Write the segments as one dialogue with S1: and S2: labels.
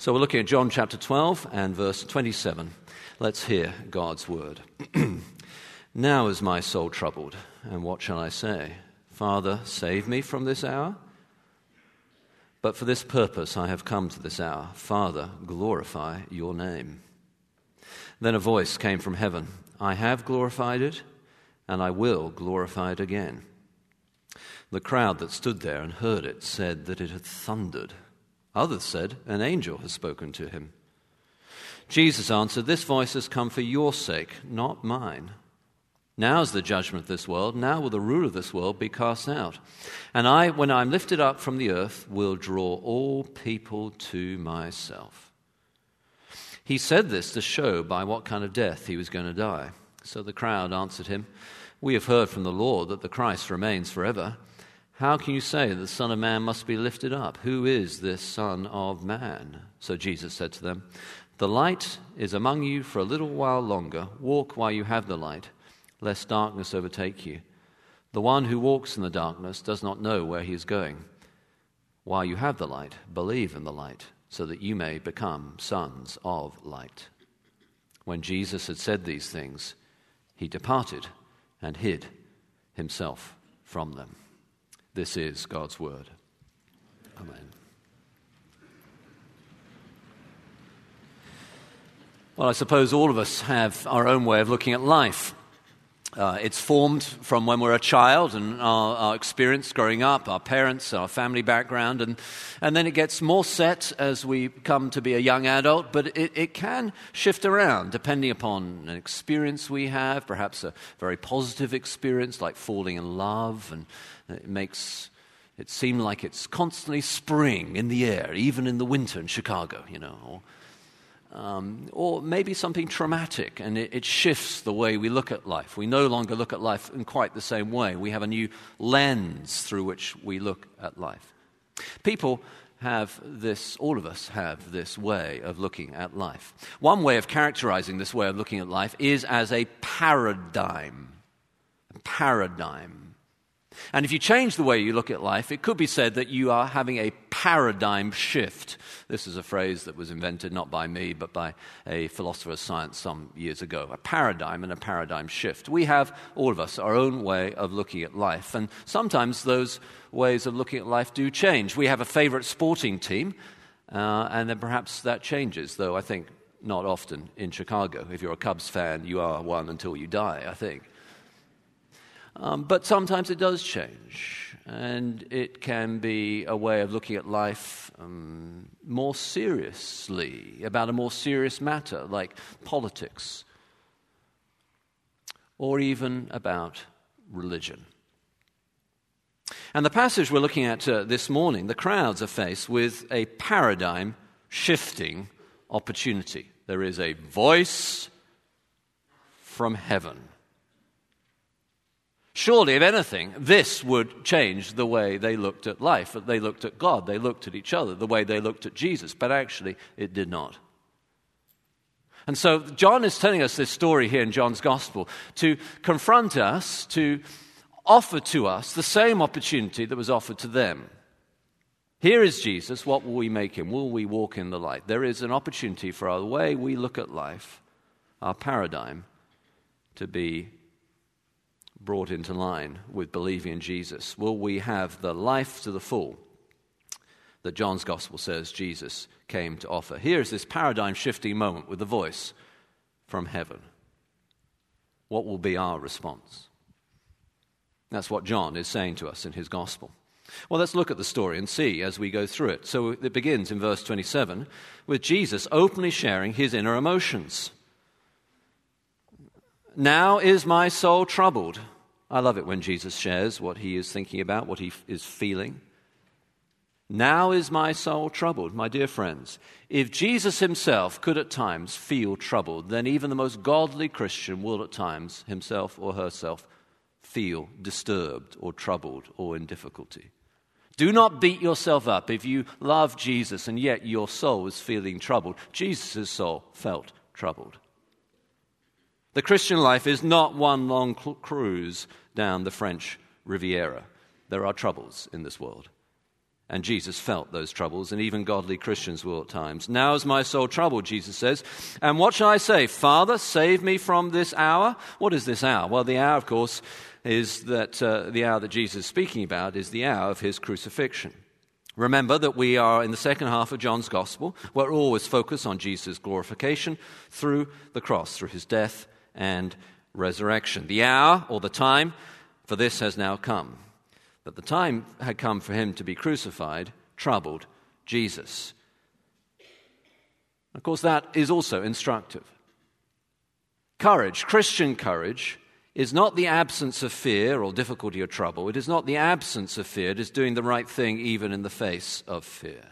S1: So we're looking at John chapter 12 and verse 27. Let's hear God's word. now is my soul troubled, and what shall I say? Father, save me from this hour? But for this purpose I have come to this hour. Father, glorify your name. Then a voice came from heaven I have glorified it, and I will glorify it again. The crowd that stood there and heard it said that it had thundered. Others said, An angel has spoken to him. Jesus answered, This voice has come for your sake, not mine. Now is the judgment of this world. Now will the ruler of this world be cast out. And I, when I am lifted up from the earth, will draw all people to myself. He said this to show by what kind of death he was going to die. So the crowd answered him, We have heard from the Lord that the Christ remains forever. How can you say the Son of Man must be lifted up? Who is this Son of Man? So Jesus said to them, The light is among you for a little while longer. Walk while you have the light, lest darkness overtake you. The one who walks in the darkness does not know where he is going. While you have the light, believe in the light, so that you may become sons of light. When Jesus had said these things, he departed and hid himself from them. This is God's word. Amen. Well, I suppose all of us have our own way of looking at life. Uh, it's formed from when we're a child and our, our, experience growing up, our parents, our family background, and, and then it gets more set as we come to be a young adult, but it, it can shift around depending upon an experience we have, perhaps a very positive experience like falling in love, and it makes it seem like it's constantly spring in the air, even in the winter in Chicago, you know. Or, um, or maybe something traumatic, and it, it, shifts the way we look at life. We no longer look at life in quite the same way. We have a new lens through which we look at life. People have this, all of us have this way of looking at life. One way of characterizing this way of looking at life is as a paradigm. A paradigm. And if you change the way you look at life, it could be said that you are having a paradigm shift. This is a phrase that was invented not by me, but by a philosopher of science some years ago. A paradigm and a paradigm shift. We have, all of us, our own way of looking at life. And sometimes those ways of looking at life do change. We have a favorite sporting team, uh, and then perhaps that changes, though I think not often in Chicago. If you're a Cubs fan, you are one until you die, I think. Um, but sometimes it does change, and it can be a way of looking at life um, more seriously, about a more serious matter like politics, or even about religion. And the passage we're looking at uh, this morning, the crowds are faced with a paradigm shifting opportunity. There is a voice from heaven Surely, if anything, this would change the way they looked at life. They looked at God, they looked at each other, the way they looked at Jesus, but actually it did not. And so, John is telling us this story here in John's Gospel to confront us, to offer to us the same opportunity that was offered to them. Here is Jesus. What will we make him? Will we walk in the light? There is an opportunity for our way we look at life, our paradigm, to be brought into line with believing in Jesus? Will we have the life to the full that John's gospel says Jesus came to offer? Here's this paradigm shifting moment with the voice from heaven. What will be our response? That's what John is saying to us in his gospel. Well, let's look at the story and see as we go through it. So it begins in verse 27 with Jesus openly sharing his inner emotions. Now is my soul troubled. I love it when Jesus shares what he is thinking about, what he is feeling. Now is my soul troubled, my dear friends. If Jesus himself could at times feel troubled, then even the most godly Christian will at times, himself or herself, feel disturbed or troubled or in difficulty. Do not beat yourself up if you love Jesus and yet your soul is feeling troubled. Jesus' soul felt troubled. The Christian life is not one long cruise down the French Riviera. There are troubles in this world. And Jesus felt those troubles, and even godly Christians will at times. Now is my soul troubled, Jesus says. And what shall I say? Father, save me from this hour? What is this hour? Well, the hour, of course, is that uh, the hour that Jesus is speaking about is the hour of his crucifixion. Remember that we are in the second half of John's Gospel. We're always focused on Jesus' glorification through the cross, through his death and resurrection. The hour or the time for this has now come that the time had come for him to be crucified troubled Jesus. Of course, that is also instructive. Courage, Christian courage, is not the absence of fear or difficulty or trouble. It is not the absence of fear. It is doing the right thing even in the face of fear.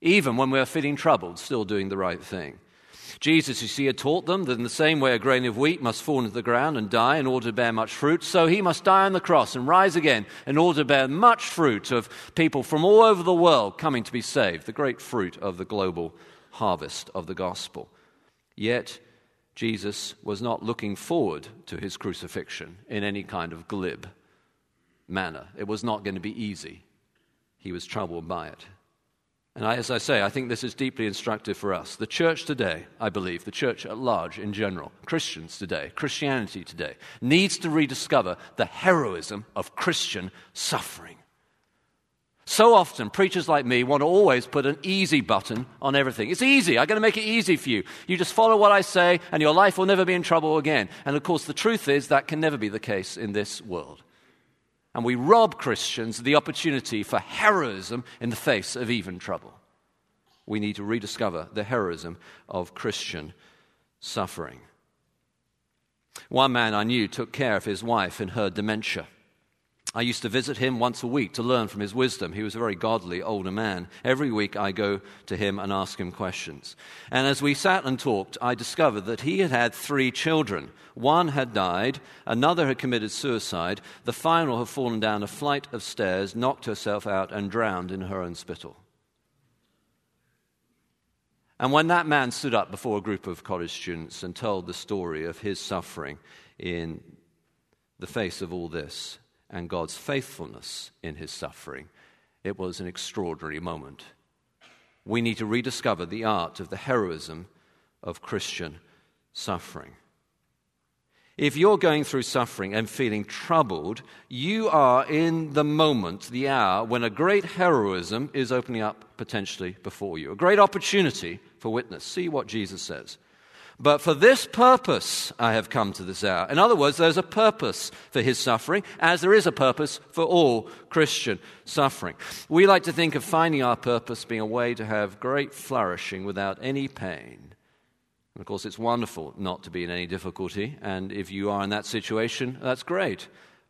S1: Even when we're feeling troubled, still doing the right thing. Jesus, you see, had taught them that in the same way a grain of wheat must fall into the ground and die in order to bear much fruit, so he must die on the cross and rise again in order to bear much fruit of people from all over the world coming to be saved, the great fruit of the global harvest of the gospel. Yet, Jesus was not looking forward to his crucifixion in any kind of glib manner. It was not going to be easy. He was troubled by it. And I, as I say, I think this is deeply instructive for us. The church today, I believe, the church at large in general, Christians today, Christianity today, needs to rediscover the heroism of Christian suffering. So often, preachers like me want to always put an easy button on everything. It's easy. I'm going to make it easy for you. You just follow what I say, and your life will never be in trouble again. And of course, the truth is that can never be the case in this world and we rob Christians of the opportunity for heroism in the face of even trouble. We need to rediscover the heroism of Christian suffering. One man I knew took care of his wife in her dementia. I used to visit him once a week to learn from his wisdom. He was a very godly older man. Every week I go to him and ask him questions. And as we sat and talked, I discovered that he had had three children. One had died, another had committed suicide, the final had fallen down a flight of stairs, knocked herself out, and drowned in her own spittle. And when that man stood up before a group of college students and told the story of his suffering in the face of all this, and God's faithfulness in his suffering, it was an extraordinary moment. We need to rediscover the art of the heroism of Christian suffering. If you're going through suffering and feeling troubled, you are in the moment, the hour, when a great heroism is opening up potentially before you, a great opportunity for witness. See what Jesus says. But for this purpose I have come to this hour. In other words, there's a purpose for his suffering, as there is a purpose for all Christian suffering. We like to think of finding our purpose being a way to have great flourishing without any pain. And of course, it's wonderful not to be in any difficulty, and if you are in that situation, that's great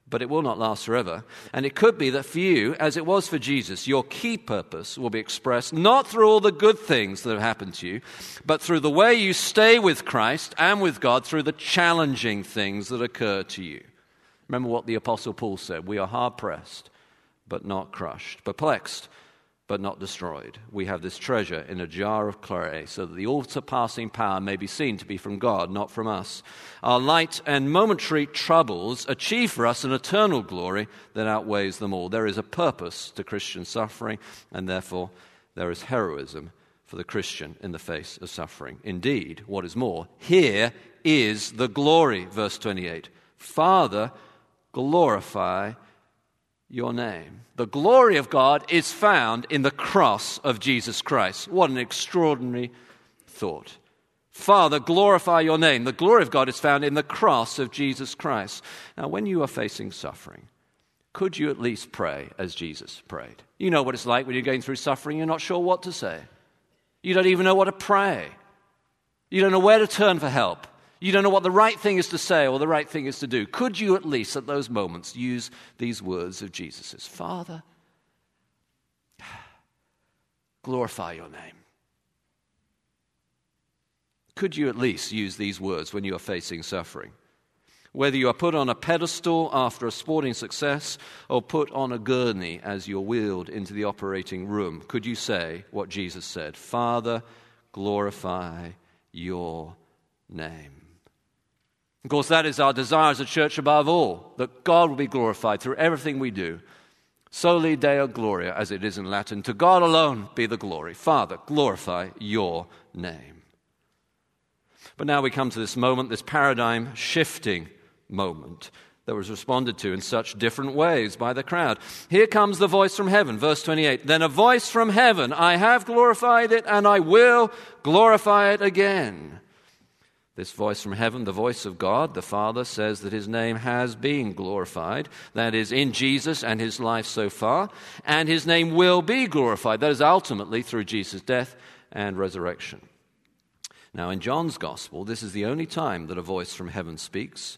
S1: but it will not last forever. And it could be that for you, as it was for Jesus, your key purpose will be expressed not through all the good things that have happened to you, but through the way you stay with Christ and with God through the challenging things that occur to you. Remember what the Apostle Paul said we are hard pressed, but not crushed, perplexed, but not destroyed. We have this treasure in a jar of clay, so that the all surpassing power may be seen to be from God, not from us. Our light and momentary troubles achieve for us an eternal glory that outweighs them all. There is a purpose to Christian suffering, and therefore there is heroism for the Christian in the face of suffering. Indeed, what is more, here is the glory, verse 28. Father, glorify your name. The glory of God is found in the cross of Jesus Christ. What an extraordinary thought. Father, glorify your name. The glory of God is found in the cross of Jesus Christ. Now, when you are facing suffering, could you at least pray as Jesus prayed? You know what it's like when you're going through suffering, you're not sure what to say. You don't even know what to pray. You don't know where to turn for help. You don't know what the right thing is to say or the right thing is to do. Could you at least at those moments use these words of Jesus' Father, glorify your name? Could you at least use these words when you are facing suffering? Whether you are put on a pedestal after a sporting success or put on a gurney as you're wheeled into the operating room, could you say what Jesus said? Father, glorify your name. Of course, that is our desire as a church above all, that God will be glorified through everything we do. Soli Deo Gloria, as it is in Latin. To God alone be the glory. Father, glorify your name. But now we come to this moment, this paradigm shifting moment that was responded to in such different ways by the crowd. Here comes the voice from heaven, verse 28. Then a voice from heaven, I have glorified it and I will glorify it again. This voice from heaven, the voice of God, the Father, says that his name has been glorified. That is, in Jesus and his life so far. And his name will be glorified. That is ultimately through Jesus' death and resurrection. Now, in John's Gospel, this is the only time that a voice from heaven speaks.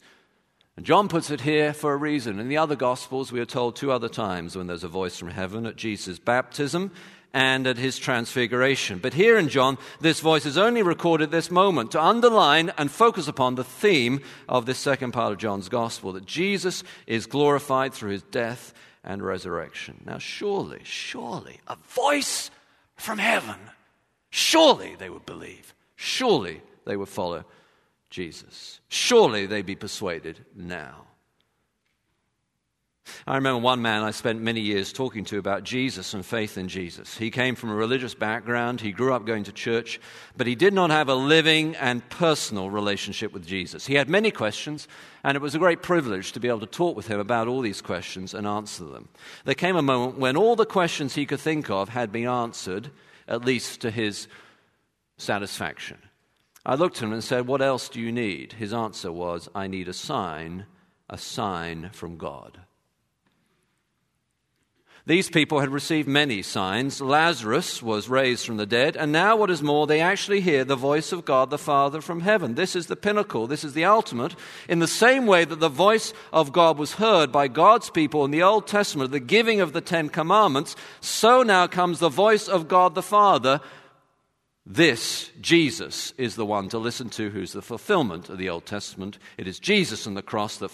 S1: And John puts it here for a reason. In the other Gospels, we are told two other times when there's a voice from heaven at Jesus' baptism and at his transfiguration. But here in John, this voice is only recorded this moment to underline and focus upon the theme of this second part of John's Gospel that Jesus is glorified through his death and resurrection. Now, surely, surely, a voice from heaven, surely they would believe. Surely they would follow Jesus. Surely they'd be persuaded now. I remember one man I spent many years talking to about Jesus and faith in Jesus. He came from a religious background, he grew up going to church, but he did not have a living and personal relationship with Jesus. He had many questions, and it was a great privilege to be able to talk with him about all these questions and answer them. There came a moment when all the questions he could think of had been answered, at least to his satisfaction. I looked at him and said, What else do you need? His answer was, I need a sign, a sign from God. These people had received many signs. Lazarus was raised from the dead, and now, what is more, they actually hear the voice of God the Father from heaven. This is the pinnacle, this is the ultimate. In the same way that the voice of God was heard by God's people in the Old Testament, the giving of the Ten Commandments, so now comes the voice of God the Father this, Jesus, is the one to listen to who's the fulfillment of the Old Testament. It is Jesus and the cross that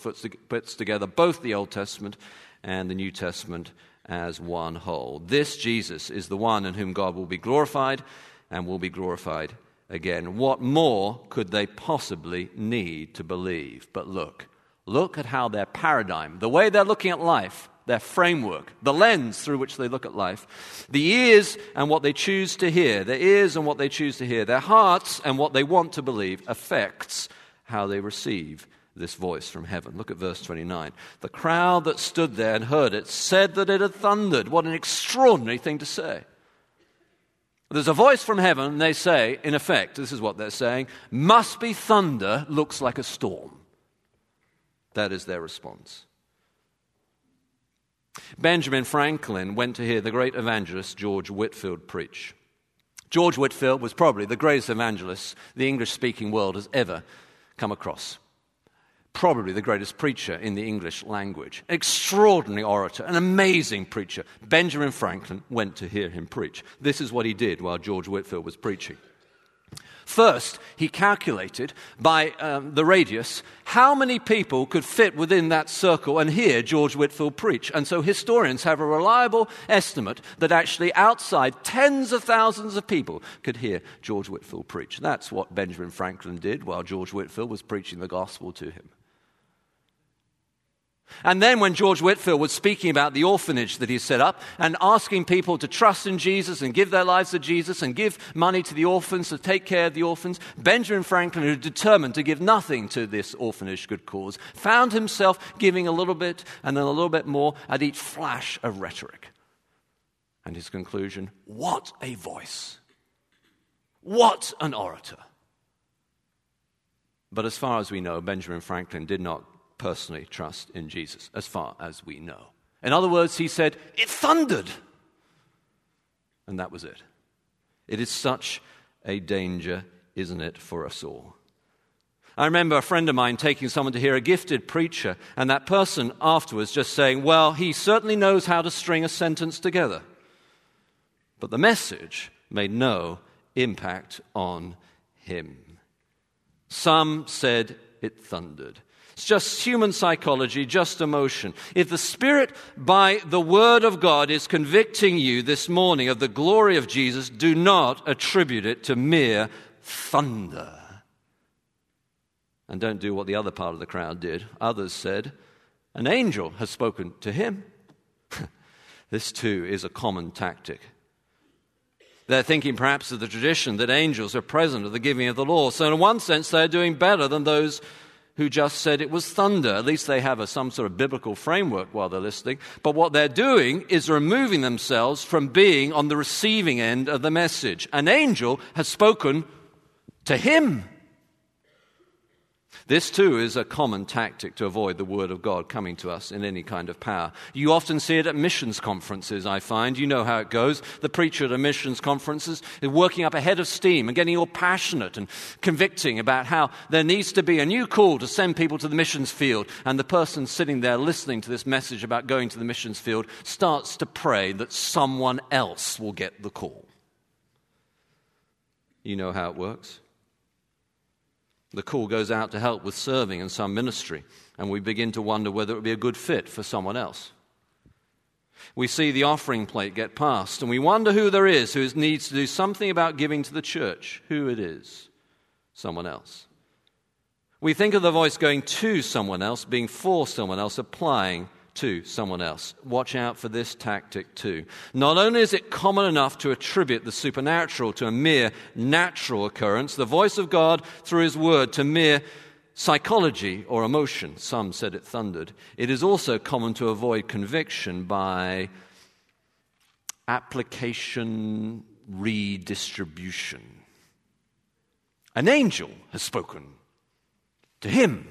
S1: puts together both the Old Testament and the New Testament as one whole. This Jesus is the one in whom God will be glorified and will be glorified again. What more could they possibly need to believe? But look, look at how their paradigm, the way they're looking at life, their framework, the lens through which they look at life, the ears and what they choose to hear, their ears and what they choose to hear, their hearts and what they want to believe affects how they receive this voice from heaven. Look at verse 29. The crowd that stood there and heard it said that it had thundered. What an extraordinary thing to say. There's a voice from heaven, and they say, in effect, this is what they're saying, must be thunder, looks like a storm. That is their response. Benjamin Franklin went to hear the great evangelist George Whitefield preach. George Whitefield was probably the greatest evangelist the English speaking world has ever come across. Probably the greatest preacher in the English language. Extraordinary orator, an amazing preacher. Benjamin Franklin went to hear him preach. This is what he did while George Whitefield was preaching. First, he calculated by um, the radius how many people could fit within that circle and hear George Whitefield preach. And so historians have a reliable estimate that actually outside tens of thousands of people could hear George Whitefield preach. That's what Benjamin Franklin did while George Whitefield was preaching the gospel to him. And then when George Whitefield was speaking about the orphanage that he set up and asking people to trust in Jesus and give their lives to Jesus and give money to the orphans to take care of the orphans, Benjamin Franklin, who determined to give nothing to this orphanage good cause, found himself giving a little bit and then a little bit more at each flash of rhetoric. And his conclusion what a voice! What an orator! But as far as we know, Benjamin Franklin did not personally trust in Jesus, as far as we know. In other words, he said, It thundered. And that was it. It is such a danger, isn't it, for us all? I remember a friend of mine taking someone to hear a gifted preacher, and that person afterwards just saying, Well, he certainly knows how to string a sentence together. But the message made no impact on him. Some said it thundered. It's just human psychology, just emotion. If the Spirit, by the Word of God, is convicting you this morning of the glory of Jesus, do not attribute it to mere thunder. And don't do what the other part of the crowd did. Others said, An angel has spoken to him. This too is a common tactic. They're thinking perhaps of the tradition that angels are present at the giving of the law. So, in one sense, they're doing better than those who just said it was thunder. At least they have a, some sort of biblical framework while they're listening. But what they're doing is removing themselves from being on the receiving end of the message. An angel has spoken to him. This too is a common tactic to avoid the Word of God coming to us in any kind of power. You often see it at missions conferences, I find. You know how it goes. The preacher at a missions conferences is working up a head of steam and getting all passionate and convicting about how there needs to be a new call to send people to the missions field. And the person sitting there listening to this message about going to the missions field starts to pray that someone else will get the call. You know how it works. The call goes out to help with serving in some ministry, and we begin to wonder whether it would be a good fit for someone else. We see the offering plate get passed, and we wonder who there is who needs to do something about giving to the church. Who it is? Someone else. We think of the voice going to someone else, being for someone else, applying to someone else. Watch out for this tactic too. Not only is it common enough to attribute the supernatural to a mere natural occurrence, the voice of God through His Word to mere psychology or emotion. Some said it thundered. It is also common to avoid conviction by application redistribution. An angel has spoken to him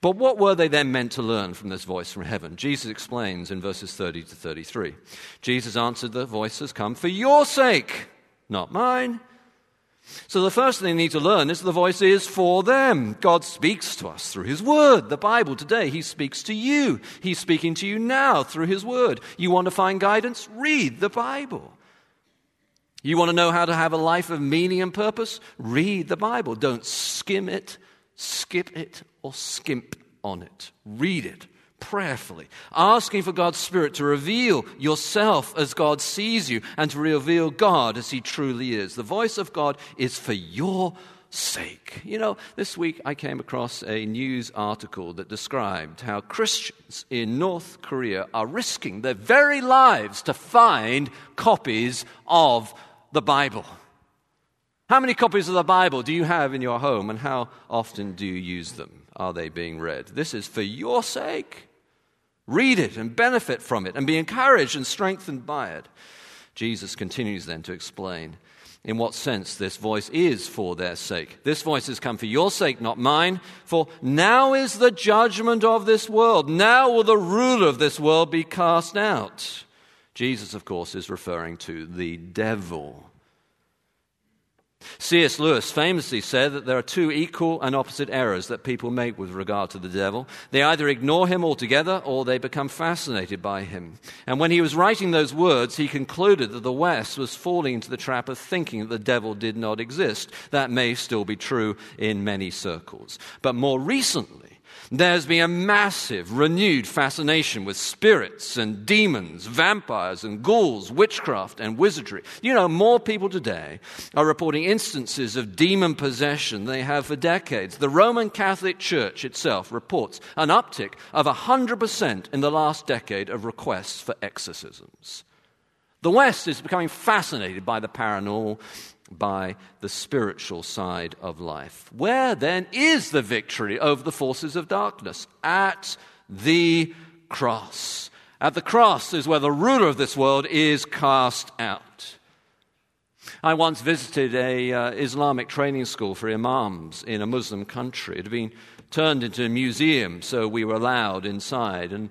S1: but what were they then meant to learn from this voice from heaven? Jesus explains in verses 30 to 33. Jesus answered, The voice has come for your sake, not mine. So the first thing they need to learn is the voice is for them. God speaks to us through His Word. The Bible today, He speaks to you. He's speaking to you now through His Word. You want to find guidance? Read the Bible. You want to know how to have a life of meaning and purpose? Read the Bible. Don't skim it skip it or skimp on it. Read it prayerfully, asking for God's Spirit to reveal yourself as God sees you and to reveal God as He truly is. The voice of God is for your sake. You know, this week I came across a news article that described how Christians in North Korea are risking their very lives to find copies of the Bible. How many copies of the Bible do you have in your home, and how often do you use them? Are they being read? This is for your sake. Read it and benefit from it and be encouraged and strengthened by it. Jesus continues then to explain in what sense this voice is for their sake. This voice has come for your sake, not mine, for now is the judgment of this world. Now will the ruler of this world be cast out. Jesus, of course, is referring to the devil. C.S. Lewis famously said that there are two equal and opposite errors that people make with regard to the devil. They either ignore him altogether or they become fascinated by him. And when he was writing those words, he concluded that the West was falling into the trap of thinking that the devil did not exist. That may still be true in many circles. But more recently, there's been a massive, renewed fascination with spirits and demons, vampires and ghouls, witchcraft and wizardry. You know, more people today are reporting instances of demon possession than they have for decades. The Roman Catholic Church itself reports an uptick of 100% in the last decade of requests for exorcisms. The West is becoming fascinated by the paranormal by the spiritual side of life. Where then is the victory over the forces of darkness? At the cross. At the cross is where the ruler of this world is cast out. I once visited a uh, Islamic training school for imams in a Muslim country. It had been turned into a museum, so we were allowed inside. And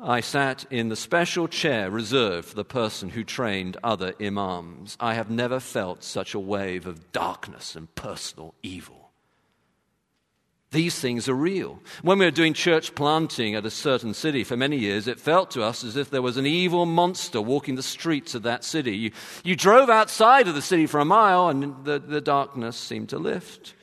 S1: I sat in the special chair reserved for the person who trained other imams. I have never felt such a wave of darkness and personal evil. These things are real. When we were doing church planting at a certain city for many years, it felt to us as if there was an evil monster walking the streets of that city. You, you drove outside of the city for a mile, and the, the darkness seemed to lift.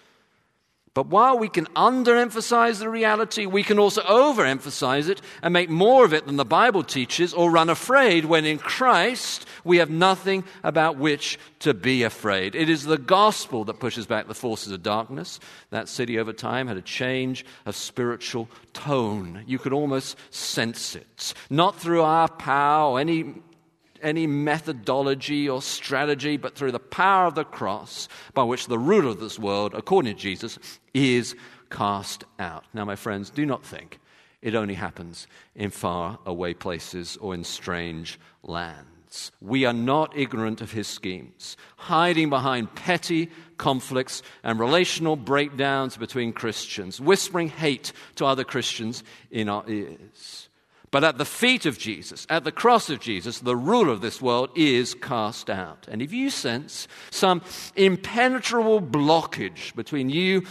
S1: But while we can underemphasize the reality, we can also overemphasize it and make more of it than the Bible teaches or run afraid when in Christ we have nothing about which to be afraid. It is the gospel that pushes back the forces of darkness. That city over time had a change of spiritual tone. You could almost sense it. Not through our power or any any methodology or strategy, but through the power of the cross by which the ruler of this world, according to Jesus, is cast out. Now, my friends, do not think it only happens in far away places or in strange lands. We are not ignorant of his schemes, hiding behind petty conflicts and relational breakdowns between Christians, whispering hate to other Christians in our ears. But at the feet of Jesus, at the cross of Jesus, the ruler of this world is cast out. And if you sense some impenetrable blockage between you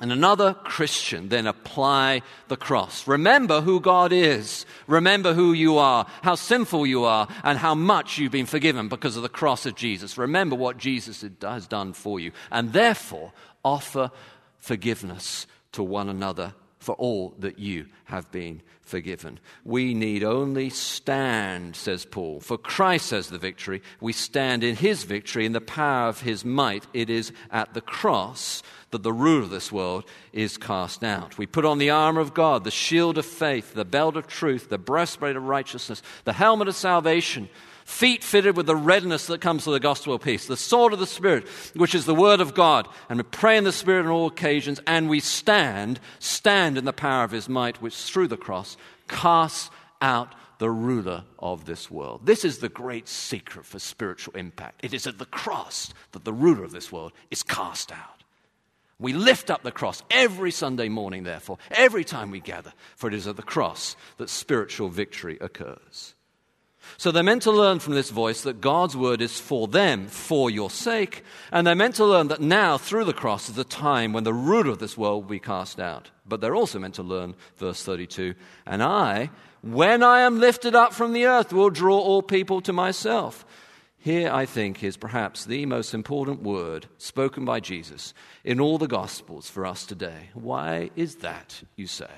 S1: and another Christian, then apply the cross. Remember who God is. Remember who you are, how sinful you are, and how much you've been forgiven because of the cross of Jesus. Remember what Jesus has done for you. And therefore, offer forgiveness to one another for all that you have been forgiven. We need only stand, says Paul. For Christ has the victory. We stand in his victory, in the power of his might. It is at the cross that the ruler of this world is cast out. We put on the armor of God, the shield of faith, the belt of truth, the breastplate of righteousness, the helmet of salvation feet fitted with the readiness that comes with the gospel of peace, the sword of the Spirit, which is the word of God. And we pray in the Spirit on all occasions, and we stand, stand in the power of his might, which through the cross casts out the ruler of this world. This is the great secret for spiritual impact. It is at the cross that the ruler of this world is cast out. We lift up the cross every Sunday morning, therefore, every time we gather, for it is at the cross that spiritual victory occurs. So they're meant to learn from this voice that God's word is for them, for your sake. And they're meant to learn that now, through the cross, is the time when the ruler of this world will be cast out. But they're also meant to learn, verse 32, and I, when I am lifted up from the earth, will draw all people to myself. Here, I think, is perhaps the most important word spoken by Jesus in all the Gospels for us today. Why is that, you say?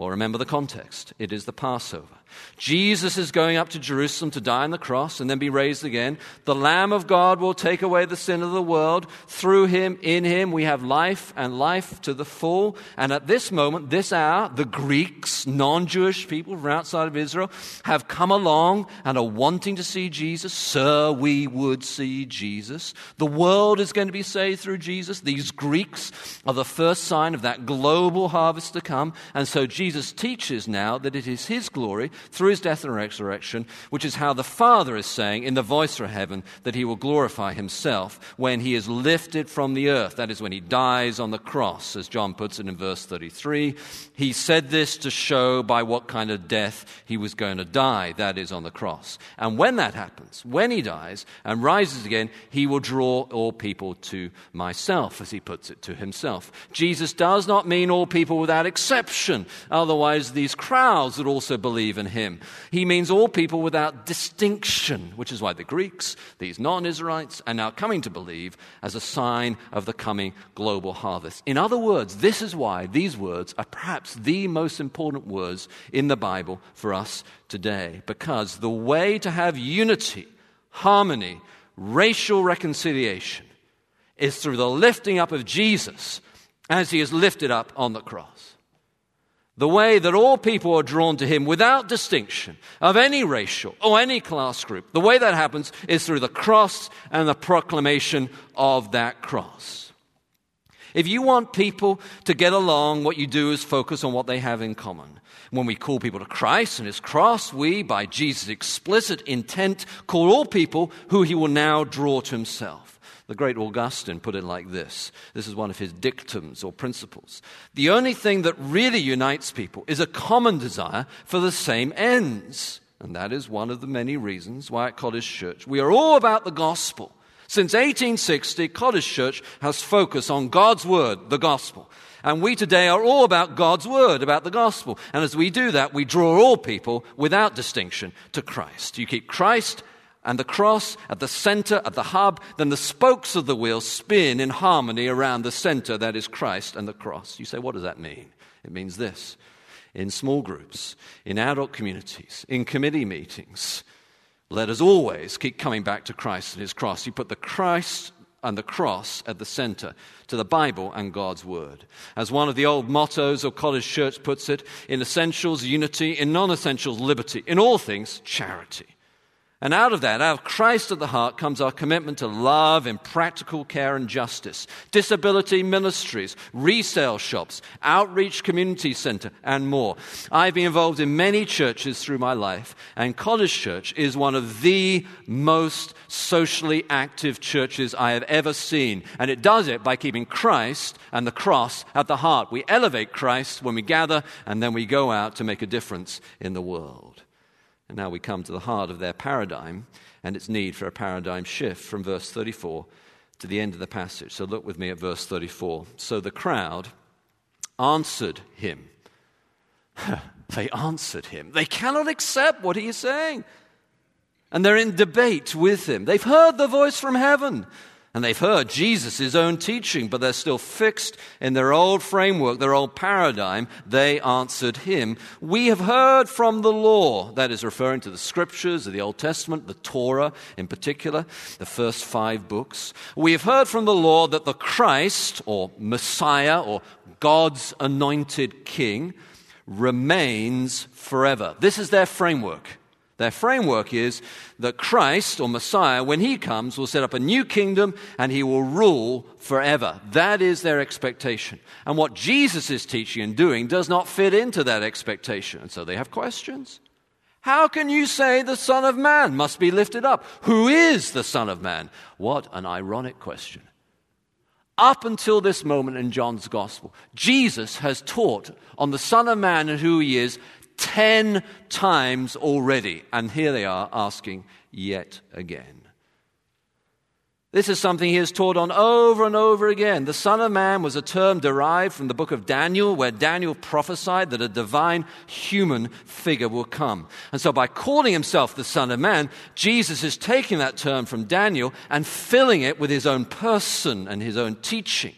S1: Well, remember the context. It is the Passover. Jesus is going up to Jerusalem to die on the cross and then be raised again. The Lamb of God will take away the sin of the world. Through him, in him, we have life and life to the full. And at this moment, this hour, the Greeks, non Jewish people from outside of Israel, have come along and are wanting to see Jesus. Sir, we would see Jesus. The world is going to be saved through Jesus. These Greeks are the first sign of that global harvest to come. And so Jesus teaches now that it is his glory through his death and resurrection, which is how the Father is saying in the voice from heaven that he will glorify himself when he is lifted from the earth. That is when he dies on the cross, as John puts it in verse 33. He said this to show by what kind of death he was going to die, that is, on the cross. And when that happens, when he dies and rises again, he will draw all people to myself, as he puts it to himself. Jesus does not mean all people without exception. Otherwise, these crowds would also believe in him. He means all people without distinction, which is why the Greeks, these non Israelites, are now coming to believe as a sign of the coming global harvest. In other words, this is why these words are perhaps the most important words in the Bible for us today, because the way to have unity, harmony, racial reconciliation is through the lifting up of Jesus as he is lifted up on the cross the way that all people are drawn to him without distinction of any racial or any class group, the way that happens is through the cross and the proclamation of that cross. If you want people to get along, what you do is focus on what they have in common. When we call people to Christ and his cross, we, by Jesus' explicit intent, call all people who he will now draw to himself. The great Augustine put it like this this is one of his dictums or principles. The only thing that really unites people is a common desire for the same ends. And that is one of the many reasons why at College Church we are all about the gospel. Since 1860, College Church has focused on God's Word, the gospel. And we today are all about God's Word, about the gospel. And as we do that, we draw all people without distinction to Christ. You keep Christ and the cross at the center, at the hub, then the spokes of the wheel spin in harmony around the center, that is Christ and the cross. You say, what does that mean? It means this in small groups, in adult communities, in committee meetings. Let us always keep coming back to Christ and his cross. You put the Christ and the cross at the center to the Bible and God's Word. As one of the old mottos of College Church puts it, in essentials, unity, in non essentials, liberty, in all things, charity. And out of that, out of Christ at the heart, comes our commitment to love in practical care and justice, disability ministries, resale shops, outreach community center, and more. I've been involved in many churches through my life, and College Church is one of the most socially active churches I have ever seen. And it does it by keeping Christ and the cross at the heart. We elevate Christ when we gather, and then we go out to make a difference in the world. And now we come to the heart of their paradigm and its need for a paradigm shift from verse 34 to the end of the passage. So look with me at verse 34. So the crowd answered him. they answered him. They cannot accept what he is saying. And they're in debate with him. They've heard the voice from heaven. And they've heard Jesus' own teaching, but they're still fixed in their old framework, their old paradigm. They answered him, We have heard from the law. That is referring to the scriptures of the Old Testament, the Torah in particular, the first five books. We have heard from the law that the Christ, or Messiah, or God's anointed king, remains forever. This is their framework. Their framework is that Christ or Messiah, when he comes, will set up a new kingdom and he will rule forever. That is their expectation. And what Jesus is teaching and doing does not fit into that expectation. And so they have questions. How can you say the Son of Man must be lifted up? Who is the Son of Man? What an ironic question. Up until this moment in John's Gospel, Jesus has taught on the Son of Man and who he is Ten times already. And here they are asking yet again. This is something he has taught on over and over again. The Son of Man was a term derived from the book of Daniel, where Daniel prophesied that a divine human figure will come. And so, by calling himself the Son of Man, Jesus is taking that term from Daniel and filling it with his own person and his own teaching.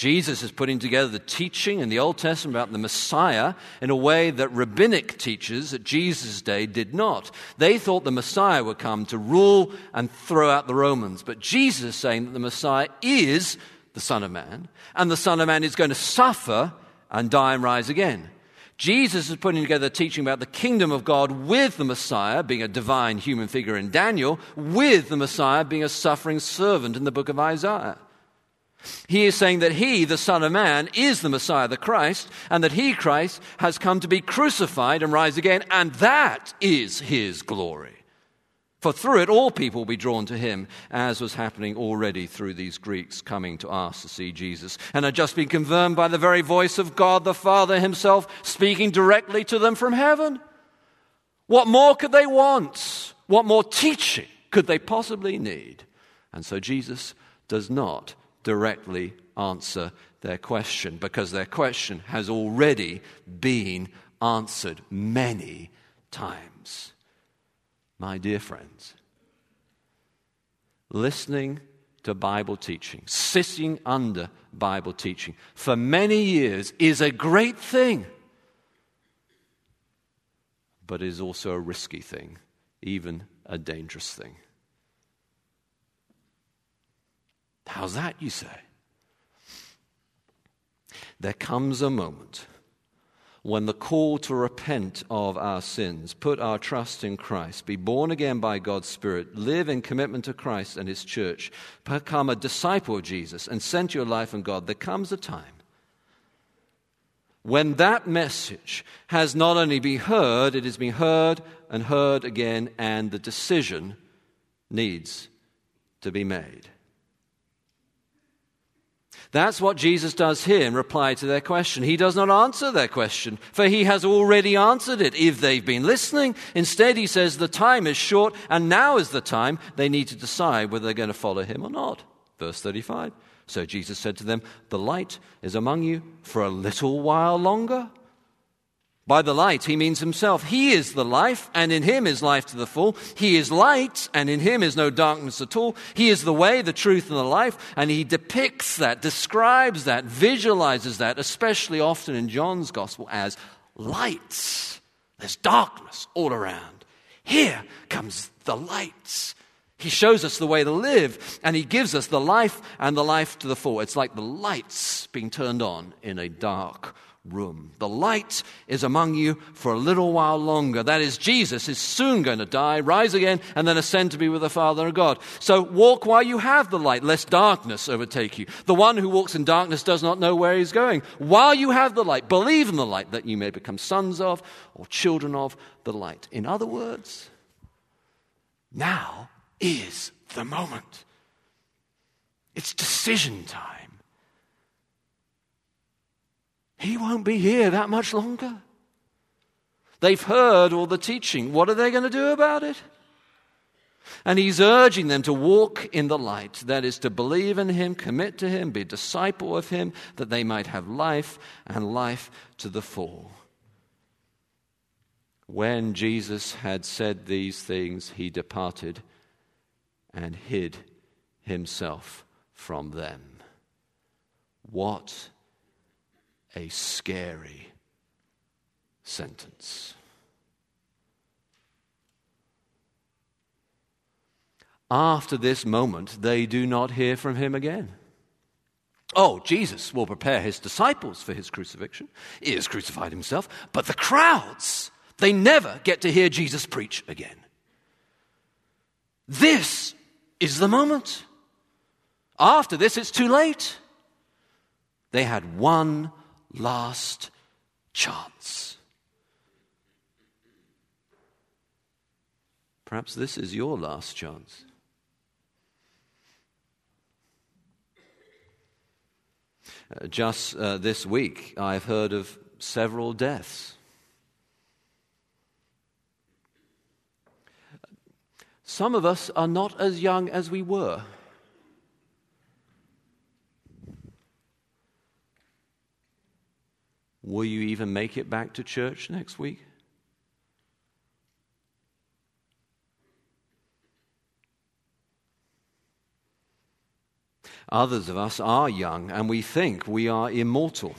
S1: Jesus is putting together the teaching in the Old Testament about the Messiah in a way that rabbinic teachers at Jesus' day did not. They thought the Messiah would come to rule and throw out the Romans. But Jesus is saying that the Messiah is the Son of Man, and the Son of Man is going to suffer and die and rise again. Jesus is putting together teaching about the kingdom of God with the Messiah being a divine human figure in Daniel, with the Messiah being a suffering servant in the book of Isaiah. He is saying that he, the Son of Man, is the Messiah, the Christ, and that he, Christ, has come to be crucified and rise again, and that is his glory. For through it, all people will be drawn to him, as was happening already through these Greeks coming to ask to see Jesus, and had just been confirmed by the very voice of God the Father himself speaking directly to them from heaven. What more could they want? What more teaching could they possibly need? And so Jesus does not directly answer their question because their question has already been answered many times. My dear friends, listening to Bible teaching, sitting under Bible teaching for many years is a great thing, but is also a risky thing, even a dangerous thing. How's that, you say? There comes a moment when the call to repent of our sins, put our trust in Christ, be born again by God's Spirit, live in commitment to Christ and His church, become a disciple of Jesus, and center your life on God, there comes a time when that message has not only been heard, it has been heard and heard again, and the decision needs to be made. That's what Jesus does here in reply to their question. He does not answer their question, for he has already answered it if they've been listening. Instead, he says the time is short, and now is the time they need to decide whether they're going to follow him or not. Verse 35. So Jesus said to them, The light is among you for a little while longer. By the light, he means himself. He is the life, and in him is life to the full. He is light, and in him is no darkness at all. He is the way, the truth, and the life, and he depicts that, describes that, visualizes that, especially often in John's gospel, as lights. There's darkness all around. Here comes the lights. He shows us the way to live, and he gives us the life and the life to the full. It's like the lights being turned on in a dark room. The light is among you for a little while longer. That is, Jesus is soon going to die, rise again, and then ascend to be with the Father and God. So walk while you have the light, lest darkness overtake you. The one who walks in darkness does not know where he's going. While you have the light, believe in the light that you may become sons of or children of the light. In other words, now is the moment. It's decision time. He won't be here that much longer. They've heard all the teaching. What are they going to do about it? And he's urging them to walk in the light, that is, to believe in him, commit to him, be a disciple of him, that they might have life and life to the full. When Jesus had said these things, he departed and hid himself from them. What a scary sentence. After this moment, they do not hear from him again. Oh, Jesus will prepare his disciples for his crucifixion. He is crucified himself. But the crowds, they never get to hear Jesus preach again. This is the moment. After this, it's too late. They had one last chance. Perhaps this is your last chance. Uh, just uh, this week, I've heard of several deaths. Some of us are not as young as we were. Will you even make it back to church next week? Others of us are young and we think we are immortal.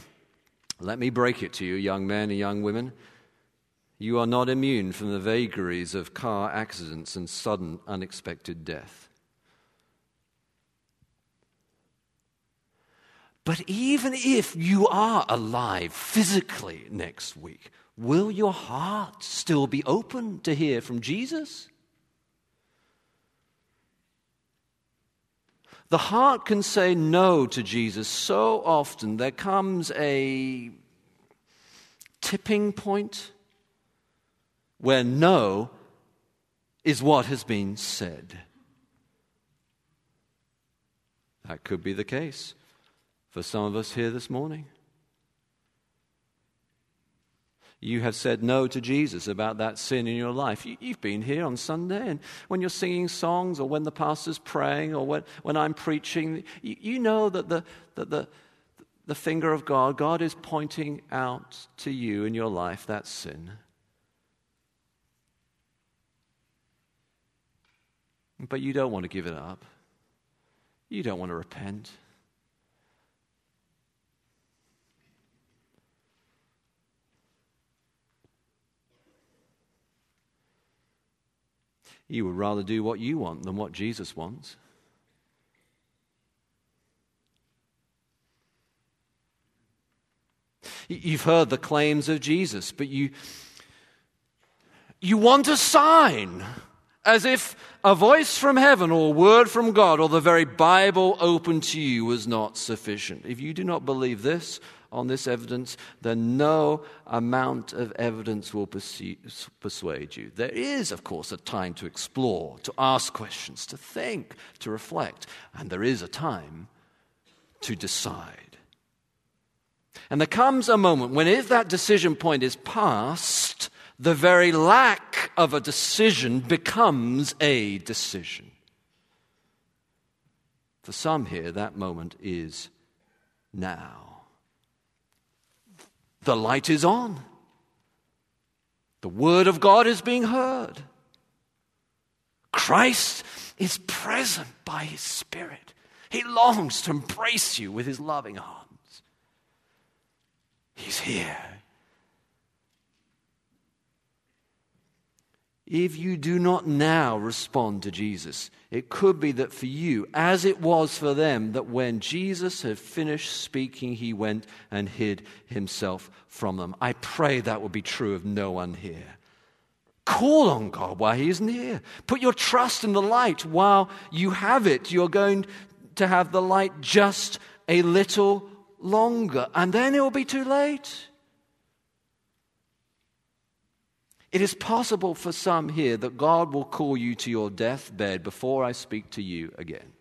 S1: Let me break it to you, young men and young women. You are not immune from the vagaries of car accidents and sudden unexpected death. But even if you are alive physically next week, will your heart still be open to hear from Jesus? The heart can say no to Jesus so often, there comes a tipping point where no is what has been said. That could be the case for some of us here this morning. You have said no to Jesus about that sin in your life. You, have been here on Sunday, and when you're singing songs, or when the pastor's praying, or when, when I'm preaching, you, you know that, the, that the, the finger of God, God is pointing out to you in your life that sin. But you don't want to give it up. You don't want to repent. You would rather do what you want than what Jesus wants. You've heard the claims of Jesus, but you, you want a sign, as if a voice from heaven or a word from God or the very Bible open to you was not sufficient. If you do not believe this, on this evidence, then no amount of evidence will persuade you. There is, of course, a time to explore, to ask questions, to think, to reflect, and there is a time to decide. And there comes a moment when, if that decision point is passed, the very lack of a decision becomes a decision. For some here, that moment is now. The light is on. The Word of God is being heard. Christ is present by His Spirit. He longs to embrace you with His loving arms. He's here. If you do not now respond to Jesus, it could be that for you, as it was for them, that when Jesus had finished speaking, he went and hid himself from them. I pray that will be true of no one here. Call on God while he is near. Put your trust in the light while you have it. You're going to have the light just a little longer, and then it will be too late. It is possible for some here that God will call you to your deathbed before I speak to you again.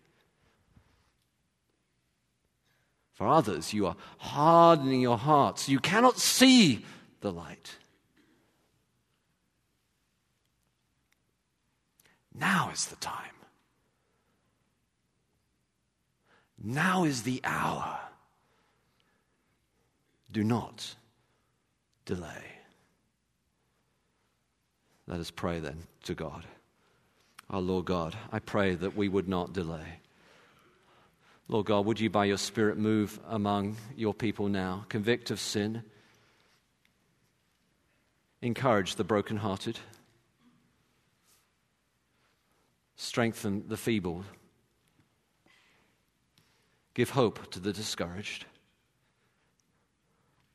S1: For others, you are hardening your hearts. You cannot see the light. Now is the time. Now is the hour. Do not delay. Let us pray then to God. Our Lord God, I pray that we would not delay. Lord God, would you by your Spirit move among your people now, convict of sin, encourage the brokenhearted, strengthen the feeble, give hope to the discouraged,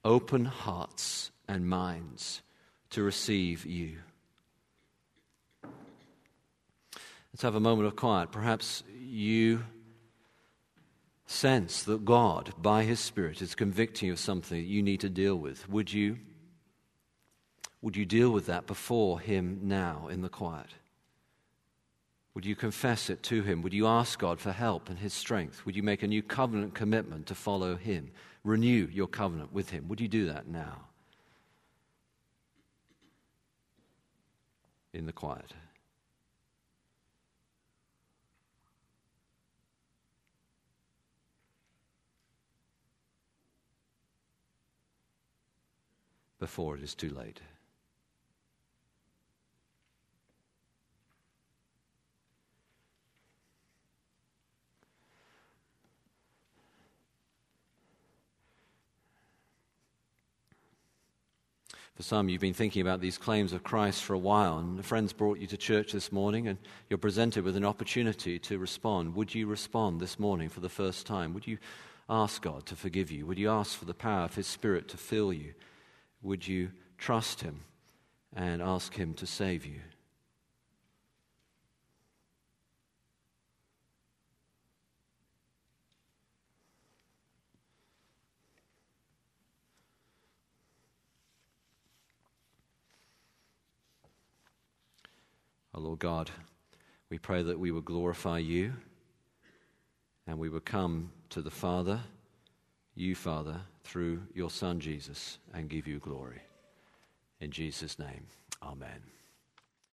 S1: open hearts and minds to receive you. Let's have a moment of quiet. Perhaps you sense that God, by His Spirit, is convicting you of something that you need to deal with. Would you, would you deal with that before Him now in the quiet? Would you confess it to Him? Would you ask God for help and His strength? Would you make a new covenant commitment to follow Him? Renew your covenant with Him. Would you do that now? In the quiet. Before it is too late. For some, you've been thinking about these claims of Christ for a while, and friends brought you to church this morning, and you're presented with an opportunity to respond. Would you respond this morning for the first time? Would you ask God to forgive you? Would you ask for the power of His Spirit to fill you? Would you trust Him and ask Him to save you? Oh Lord God, we pray that we would glorify you and we will come to the Father you, Father, through your Son Jesus, and give you glory. In Jesus' name, amen.